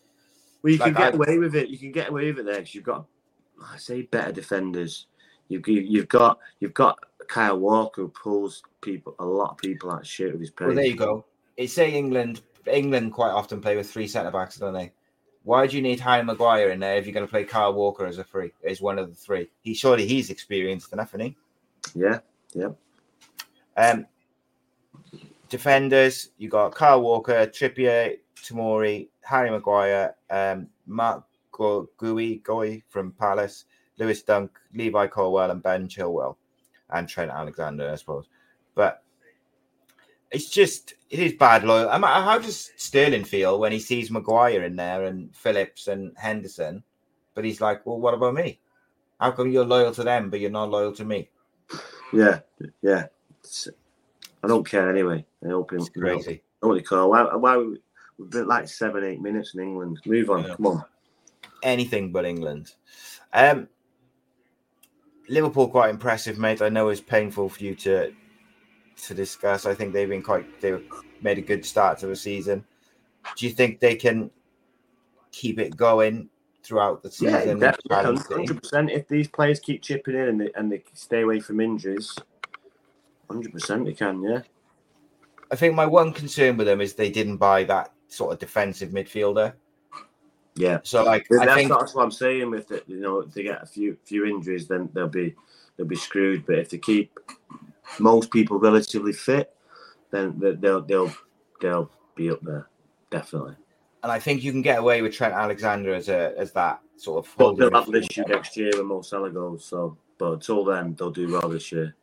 Well, you like can get I, away with it. You can get away with it there because you've got, I say, better defenders. You've you've got you've got Kyle Walker who pulls people a lot of people out of shit with his pace. Well, there you go. It's say England. England quite often play with three centre backs, don't they? Why do you need Harry Maguire in there if you're going to play Kyle Walker as a free as one of the three? He surely he's experienced enough, isn't he? Yeah, yeah. Um, defenders, you got Kyle Walker, Trippier, Tomori, Harry Maguire, um, Marc Gui Guéhi from Palace, Lewis Dunk, Levi Colwill, and Ben Chilwell, and Trent Alexander, I suppose. But it's just it is bad loyal. How does Sterling feel when he sees Maguire in there and Phillips and Henderson? But he's like, well, what about me? How come you're loyal to them, but you're not loyal to me? Yeah, yeah. It's, I don't care anyway. I hope him. It's crazy. Really care. Why? Why? We've been like seven, eight minutes in England. Move on. Come on. Anything but England. Um, Liverpool quite impressive, mate. I know it's painful for you to to discuss. I think they've been quite they made a good start to the season. Do you think they can keep it going throughout the season? Yeah, hundred percent. If these players keep chipping in and they, and they stay away from injuries, hundred percent they can. Yeah. I think my one concern with them is they didn't buy that sort of defensive midfielder. Yeah. So like that's, I think that's what I'm saying with it. You know, if they get a few few injuries, then they'll be they'll be screwed. But if they keep most people relatively fit, then they'll they'll they'll be up there definitely. And I think you can get away with Trent Alexander as a as that sort of. But they'll have this year next year when Mo Salah goes. So, but until then, they'll do well this year.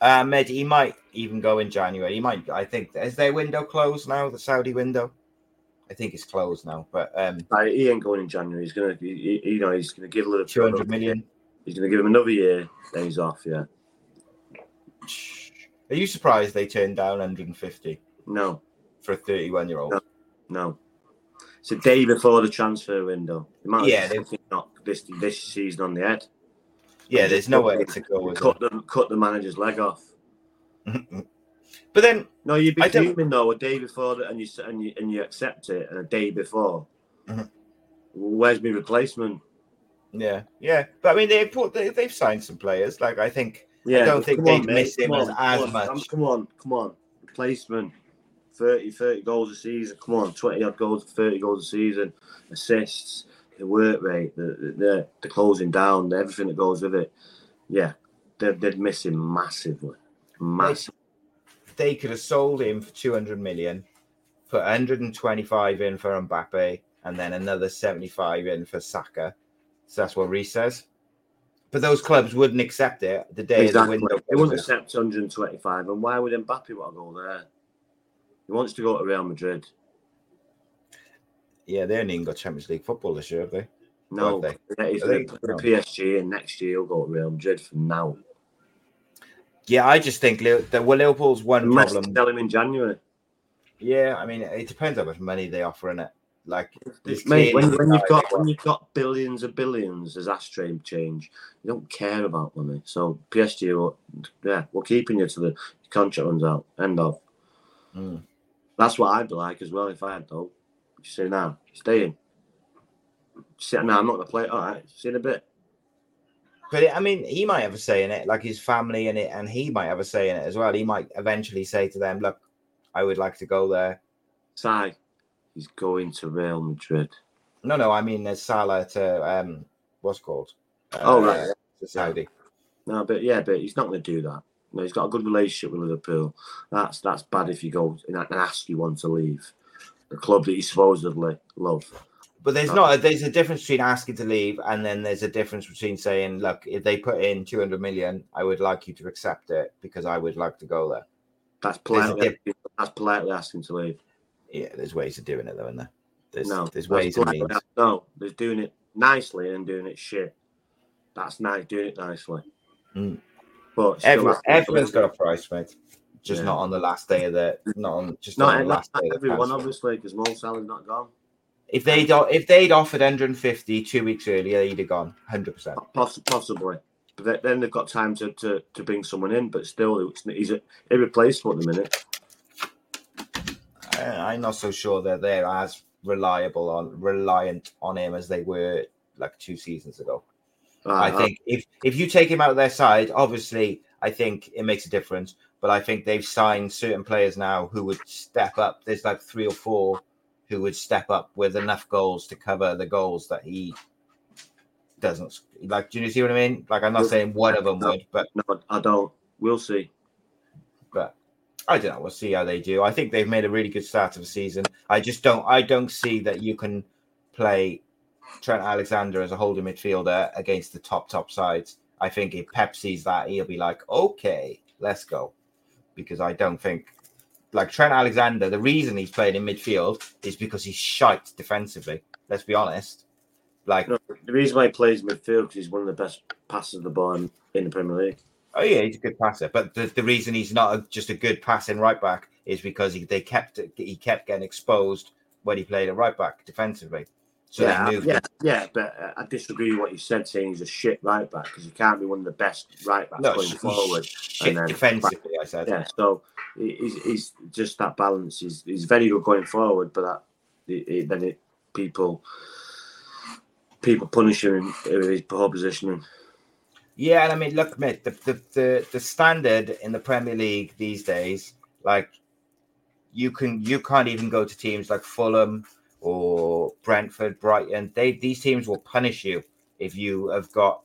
Uh, Med, he might even go in January. He might. I think is their window closed now? The Saudi window. I think it's closed now, but um, he ain't going in January. He's gonna, he, you know, he's gonna give a little two hundred million. He's gonna give him another year, then he's off. Yeah. Are you surprised they turned down 150? No. For a 31 year old? No. no. It's a day before the transfer window. yeah, they not this this season on the head. Yeah, there's no way to go. Cut the cut the manager's leg off. but then, no, you'd be fuming though a day before that, and you and you and you accept it, and a day before. Mm-hmm. Where's my replacement? Yeah, yeah, but I mean, they put they, they've signed some players. Like I think yeah, I don't think miss him as, as come much. Come on, come on. Replacement. 30, 30 goals a season. Come on, 20 odd goals, 30 goals a season. Assists, the work rate, the, the, the closing down, everything that goes with it. Yeah, they'd, they'd miss him massively. Massive. They, they could have sold him for 200 million, put 125 in for Mbappe, and then another 75 in for Saka. So that's what Reese says. But those clubs wouldn't accept it the day exactly. the window. They wouldn't accept 125. And why would Mbappe want to go there? He wants to go to Real Madrid. Yeah, they only even got Champions League football this year, have they? No, they? Yeah, he's going to PSG, and next year he'll go to Real Madrid from now. Yeah, I just think that well, Liverpool's one Unless problem. Tell him in January. Yeah, I mean, it depends how much money they offer in it. Like, mate, when, when you've got when you've got billions of billions as ashtray change, you don't care about money. So PSG, yeah, we're keeping you to the contract runs out. End of. Mm. That's what I'd be like as well if I had though. You say now, staying. Say, no, I'm not gonna play. All right, see in a bit. But it, I mean, he might have a say in it, like his family in it, and he might have a say in it as well. He might eventually say to them, "Look, I would like to go there." Sai, He's going to Real Madrid. No, no, I mean there's Salah to um, what's called? Uh, oh right, to Saudi. No, but yeah, but he's not going to do that. No, he's got a good relationship with Liverpool. That's that's bad if you go and ask you want to leave the club that you supposedly love. But there's not a, there's a difference between asking to leave and then there's a difference between saying, look, if they put in 200 million, I would like you to accept it because I would like to go there. That's politely, that's politely asking to leave. Yeah, there's ways of doing it though, isn't there? There's, no, there's ways and means. No, there's doing it nicely and doing it shit. That's nice, doing it nicely. Mm. But Everyone, everyone's got a price, mate. Just yeah. not on the last day of the, not on just not, not on the last day. Everyone, obviously, because Mo Salah's not gone. If they'd if they'd offered 150 two weeks earlier, he'd have gone 100. percent Possibly, but then they've got time to, to, to bring someone in. But still, he's irreplaceable at the minute. I'm not so sure that they're as reliable on reliant on him as they were like two seasons ago. Uh, I think if if you take him out of their side, obviously, I think it makes a difference. But I think they've signed certain players now who would step up. There's like three or four who would step up with enough goals to cover the goals that he doesn't. Like, do you see what I mean? Like, I'm not saying one of them would, but no, I don't. We'll see. I don't know. We'll see how they do. I think they've made a really good start of the season. I just don't. I don't see that you can play Trent Alexander as a holding midfielder against the top top sides. I think if Pep sees that, he'll be like, "Okay, let's go," because I don't think like Trent Alexander. The reason he's playing in midfield is because he's shite defensively. Let's be honest. Like no, the reason why he plays midfield because he's one of the best passers of the ball in the Premier League. Oh yeah, he's a good passer. But the, the reason he's not a, just a good passing right back is because he, they kept he kept getting exposed when he played a right back defensively. So yeah, yeah, yeah, but uh, I disagree with what you said, saying he's a shit right back because he can't be one of the best right backs no, going forward. Shit then, defensively, I said. Yeah, so he's, he's just that balance. He's, he's very good going forward, but that it, it, then it people people punish him in his poor positioning. Yeah, and I mean, look, mate, the, the the the standard in the Premier League these days, like you can you can't even go to teams like Fulham or Brentford, Brighton. They these teams will punish you if you have got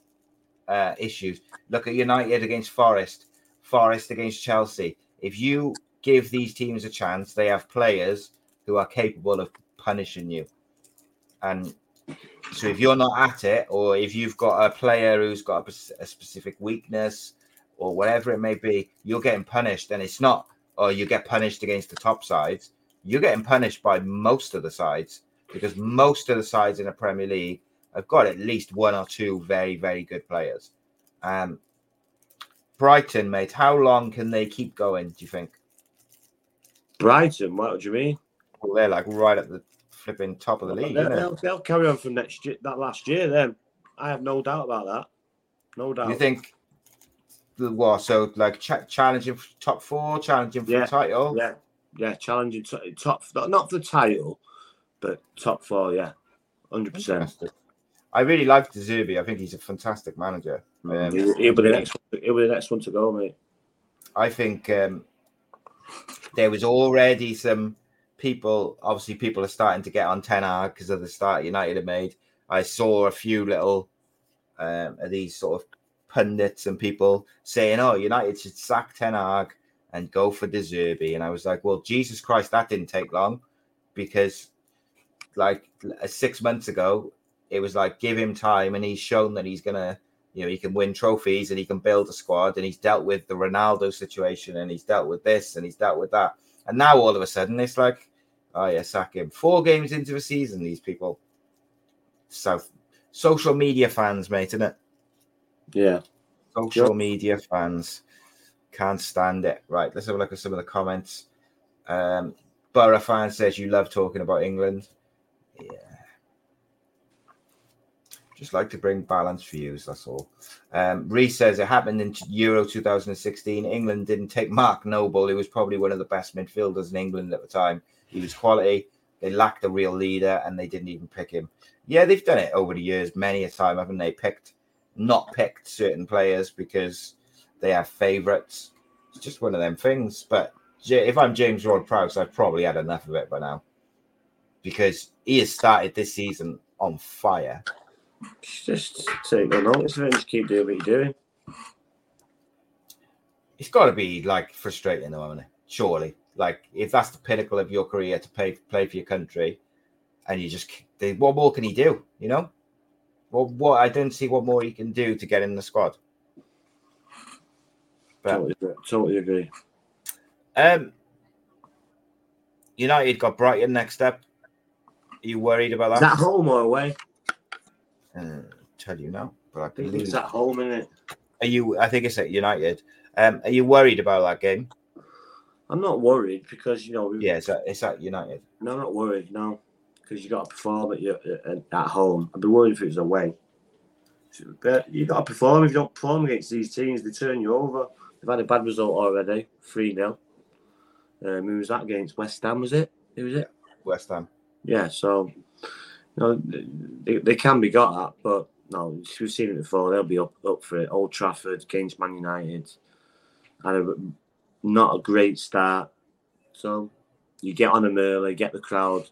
uh, issues. Look at United against Forest, Forest against Chelsea. If you give these teams a chance, they have players who are capable of punishing you. And so if you're not at it, or if you've got a player who's got a, a specific weakness or whatever it may be, you're getting punished. And it's not, or you get punished against the top sides. You're getting punished by most of the sides because most of the sides in the Premier League have got at least one or two very, very good players. Um, Brighton, mate, how long can they keep going? Do you think? Brighton, what do you mean? Well, they're like right at the flipping top of the league. They'll, they'll, carry on from next year, that last year. Then I have no doubt about that. No doubt. You think the what? So like ch- challenging for top four, challenging for yeah, the title. Yeah, yeah, challenging t- top not for the title, but top four. Yeah, hundred percent. I really like Zerbi. I think he's a fantastic manager. Mm, um, he'll, he'll, be the next. He'll be the next one to go, mate. I think um, there was already some people, obviously, people are starting to get on Ten Hag because of the start United have made. I saw a few little um, of these sort of pundits and people saying, "Oh, United should sack Ten Hag and go for De Zerbi," and I was like, "Well, Jesus Christ, that didn't take long because, like, six months ago, it was like give him time, and he's shown that he's gonna." You know, he can win trophies and he can build a squad, and he's dealt with the Ronaldo situation, and he's dealt with this, and he's dealt with that. And now all of a sudden, it's like, Oh yeah, sack him. Four games into the season, these people. So social media fans, mate, isn't it? Yeah. Social yep. media fans can't stand it. Right, let's have a look at some of the comments. Um, Borough fan says you love talking about England. Yeah. Just like to bring balanced views, that's all. Um, Reese says it happened in Euro 2016. England didn't take Mark Noble, who was probably one of the best midfielders in England at the time. He was quality. They lacked a real leader, and they didn't even pick him. Yeah, they've done it over the years, many a time, haven't they? Picked, not picked certain players because they have favourites. It's just one of them things. But if I'm James Ward-Prowse, I've probably had enough of it by now because he has started this season on fire. Just take no notice of it and just keep doing what you're doing. It's got to be like frustrating, though, isn't it? Surely. Like if that's the pinnacle of your career to play play for your country, and you just what more can he do? You know, well, what I don't see what more he can do to get in the squad. But, totally, totally agree. Um, United got Brighton next up. Are you worried about that? Is that home or away? Uh, tell you now, but I, I think it's at home, isn't it? Are you? I think it's at United. Um, are you worried about that game? I'm not worried because you know. Yeah, it's at, it's at United. No, I'm not worried. No, because you got to perform at your at home. I'd be worried if it was away. But you got to perform. If you don't perform against these teams, they turn you over. They've had a bad result already, three 0 um, Who was that against? West Ham, was it? Who was it? West Ham. Yeah, so you know they, they can be got at, but no, we've seen it before. They'll be up up for it. Old Trafford against Man United. Had a not a great start. So you get on them early, get the crowd.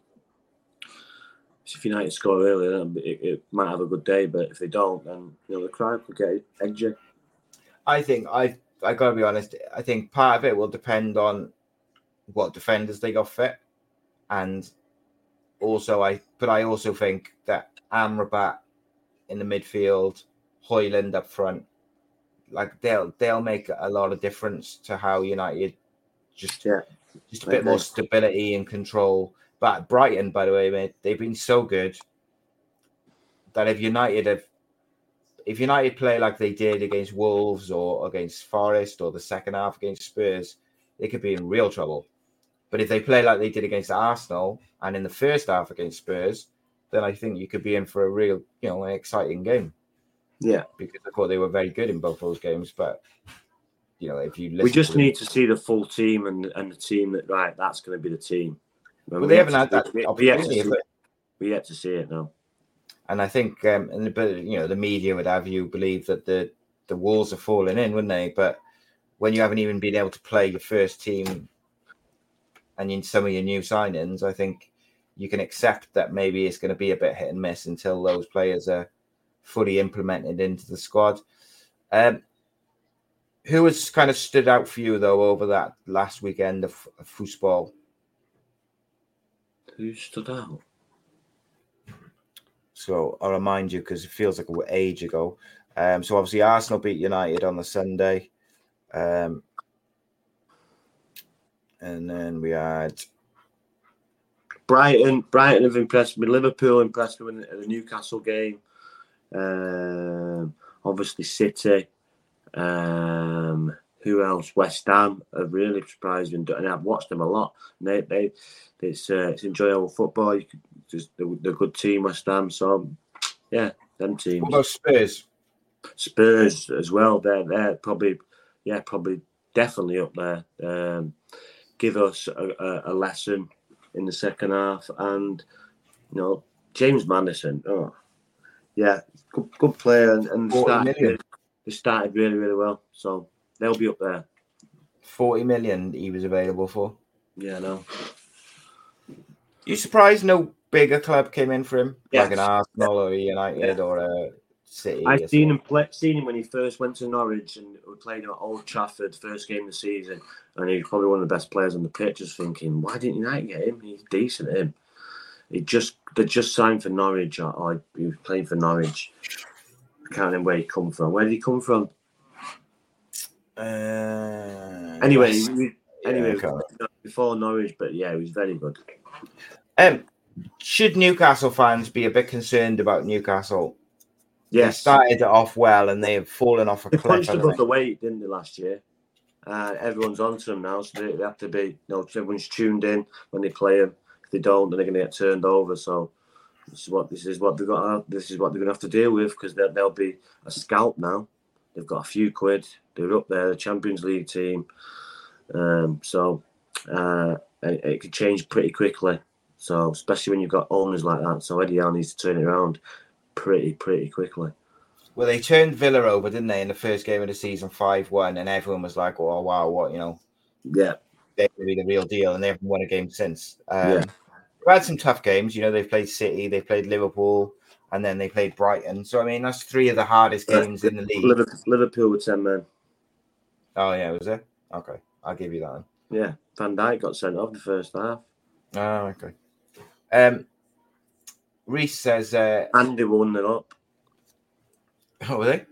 If United score early, then it, it, might have a good day. But if they don't, then you know the crowd could get edgy. I think I I gotta be honest. I think part of it will depend on what defenders they got fit, and also I. But I also think that Amrabat in the midfield, Højlund up front, like they'll they'll make a lot of difference to how United just Yeah. just a bit more stability and control. But Brighton, by the way, mate, they've been so good that if United have if United play like they did against Wolves or against Forest or the second half against Spurs, they could be in real trouble. But if they play like they did against Arsenal and in the first half against Spurs, then I think you could be in for a real, you know, exciting game Yeah. because I thought they were very good in both those games. But you know, if you listen We just to them- need to see the full team and and the team that right. That's going to be the team. well, they haven't had that We, we, yet to see it. we yet to see it now. And I think, um, and the, but you know, the media would have you believe that the the walls are falling in, wouldn't they? But when you haven't even been able to play your first team and in some of your new signings, I think you can accept that maybe it's going to be a bit hit and miss until those players are fully implemented into the squad. Um, who has kind of stood out for you though over that last weekend of, of football? Who stood out? So I'll remind you because it feels like an age ago. Um, so obviously Arsenal beat United on the Sunday. Um, and then we had Brighton, Brighton have impressed me. Liverpool impressed me in the Newcastle game. Um, obviously City. Um, who else? West Ham have really surprised me, and I've watched them a lot. And they, they, it's uh, it's enjoyable football. You could just they're, they're a good team, West Ham. So yeah, them teams. what about Spurs? Spurs as well. They're they're probably yeah probably definitely up there. Um, give us a, a, a lesson in the second half, and you know James Maddison. Oh yeah, good, good player, and, and started, they started really really well. So they'll be up there. 40 million he was available for. Yeah, no. You surprised no bigger club came in for him? Like an Yes. Arsenal or a United or a City? I or seen him play, seen him when he first went to Norwich and we played at Old Trafford first game of the season, and he's probably one of the best players on the pitch. Just thinking, why didn't United get him? He's decent. Him. He just they just signed for Norwich. I, or he was playing for Norwich. I can't remember where he come from. Where did he come from? Uh, Anyway, yes. was- Yeah, anyway, okay. before Norwich, but yeah, he was very good. Um, should Newcastle fans be a bit concerned about Newcastle? They Yes, started it off well and they've fallen off a they cliff. punched above they? the weight, didn't they, last year? Uh, everyone's onto them now, so they, they have to be. You know, everyone's tuned in when they play them. If they don't, then they're going to get turned over. So this is what this is what they've got. This is what they're going to have to deal with because they'll, they'll be a scalp now. They've got a few quid. They're up there, the Champions League team. Um, so uh, it, it could change pretty quickly. So especially when you've got owners like that. So Eddie Howe needs to turn it around pretty pretty quickly. Well, they turned Villa over, didn't they, in the first game of the season, 5 1, and everyone was like, oh, wow, what, you know, Yeah, they're be the real deal, and they haven't won a game since. Um, Yeah. They've had some tough games. You know, they've played City, they've played Liverpool, and then they played Brighton. So, I mean, that's three of the hardest games in the league. Liverpool, Liverpool with ten men. Oh, yeah, was it? Okay, I'll give you that one. Yeah, Van Dijk got sent off the first half. Oh, okay. Um, Reese says, uh, And they won it up. oh, were they?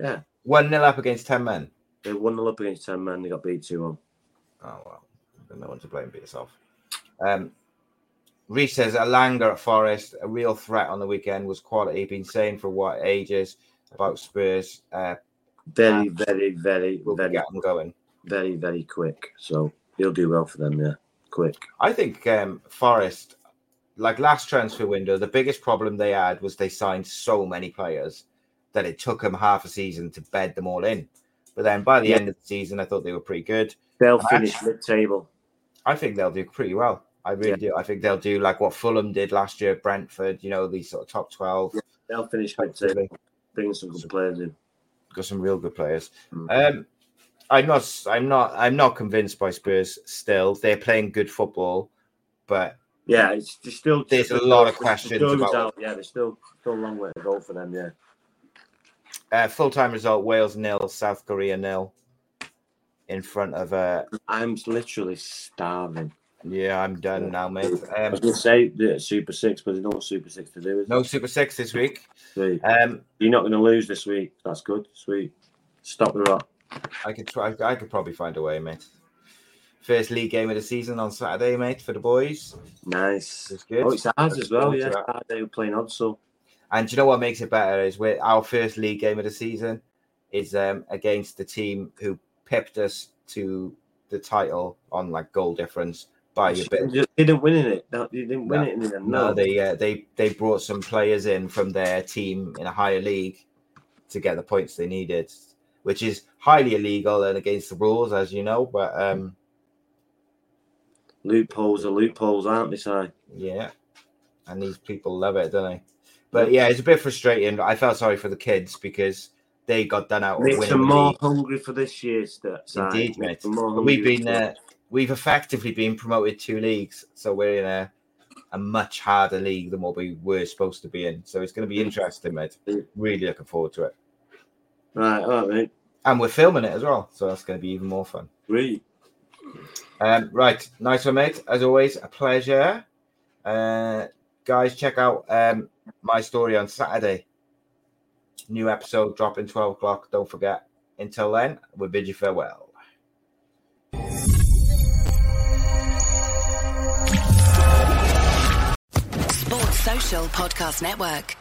Yeah. 1 0 up against 10 men. They won it up against 10 men. They got beat 2 1. Oh well, no one to blame but yourself. Um, Reese says Elanga at Forest, a real threat on the weekend was quality. Been saying for what ages about Spurs. Uh, Very, very, very, will very, get them going. very, very quick. So he'll do well for them, yeah. Quick. I think um, Forest, like last transfer window, the biggest problem they had was they signed so many players that it took them half a season to bed them all in. But then by the Yeah. end of the season, I thought they were pretty good. They'll finish mid table. I think they'll do pretty well. I really do. I think they'll do like what Fulham did last year, Brentford. You know, these sort of top twelve. They'll finish mid table. Bring some good players in. got some real good players. Mm. Um, I'm not, I'm not, I'm not convinced by Spurs. Still, they're playing good football, but Yeah, it's there's still There's a lot of questions about- out. Yeah, there's still still a long way to go for them. Yeah, uh, full time result: Wales nil, South Korea nil. In front of a. Uh, I'm literally starving. Yeah, I'm done now, mate. Um, I was going to say the Super Six, but there's no Super Six to do. No Super Six this week. Sweet. Um, You're not going to lose this week. That's good. Sweet. Stop the rot. I could try. I could probably find a way, mate. First league game of the season on Saturday, mate, for the boys. Nice. It's good. Oh, it's ours as well. Yeah, Saturday we're playing odds. So. And do you know what makes it better is we're, our first league game of the season is um, against the team who pipped us to the title on like goal difference by a bit. You didn't win in it. No, you didn't win no, it in the No, no they uh, they they brought some players in from their team in a higher league to get the points they needed, which is highly illegal and against the rules, as you know. But um, loopholes are loopholes, aren't they? Si? Yeah, and these people love it, don't they? But yeah, it's a bit frustrating. I felt sorry for the kids because they got done out. Makes them more hungry for this year's year. Indeed, mate. We've been uh, we've effectively been promoted two leagues, so we're in a a much harder league than what we were supposed to be in. So it's going to be interesting, mate. Really looking forward to it. Right, all right, mate. And we're filming it as well, so that's going to be even more fun. Really. Um, right, nice one, mate. As always, a pleasure. Uh, guys, check out um, my story on Saturday. New episode dropping 12 o'clock. Don't forget. Until then, we bid you farewell. Sports Social Podcast Network.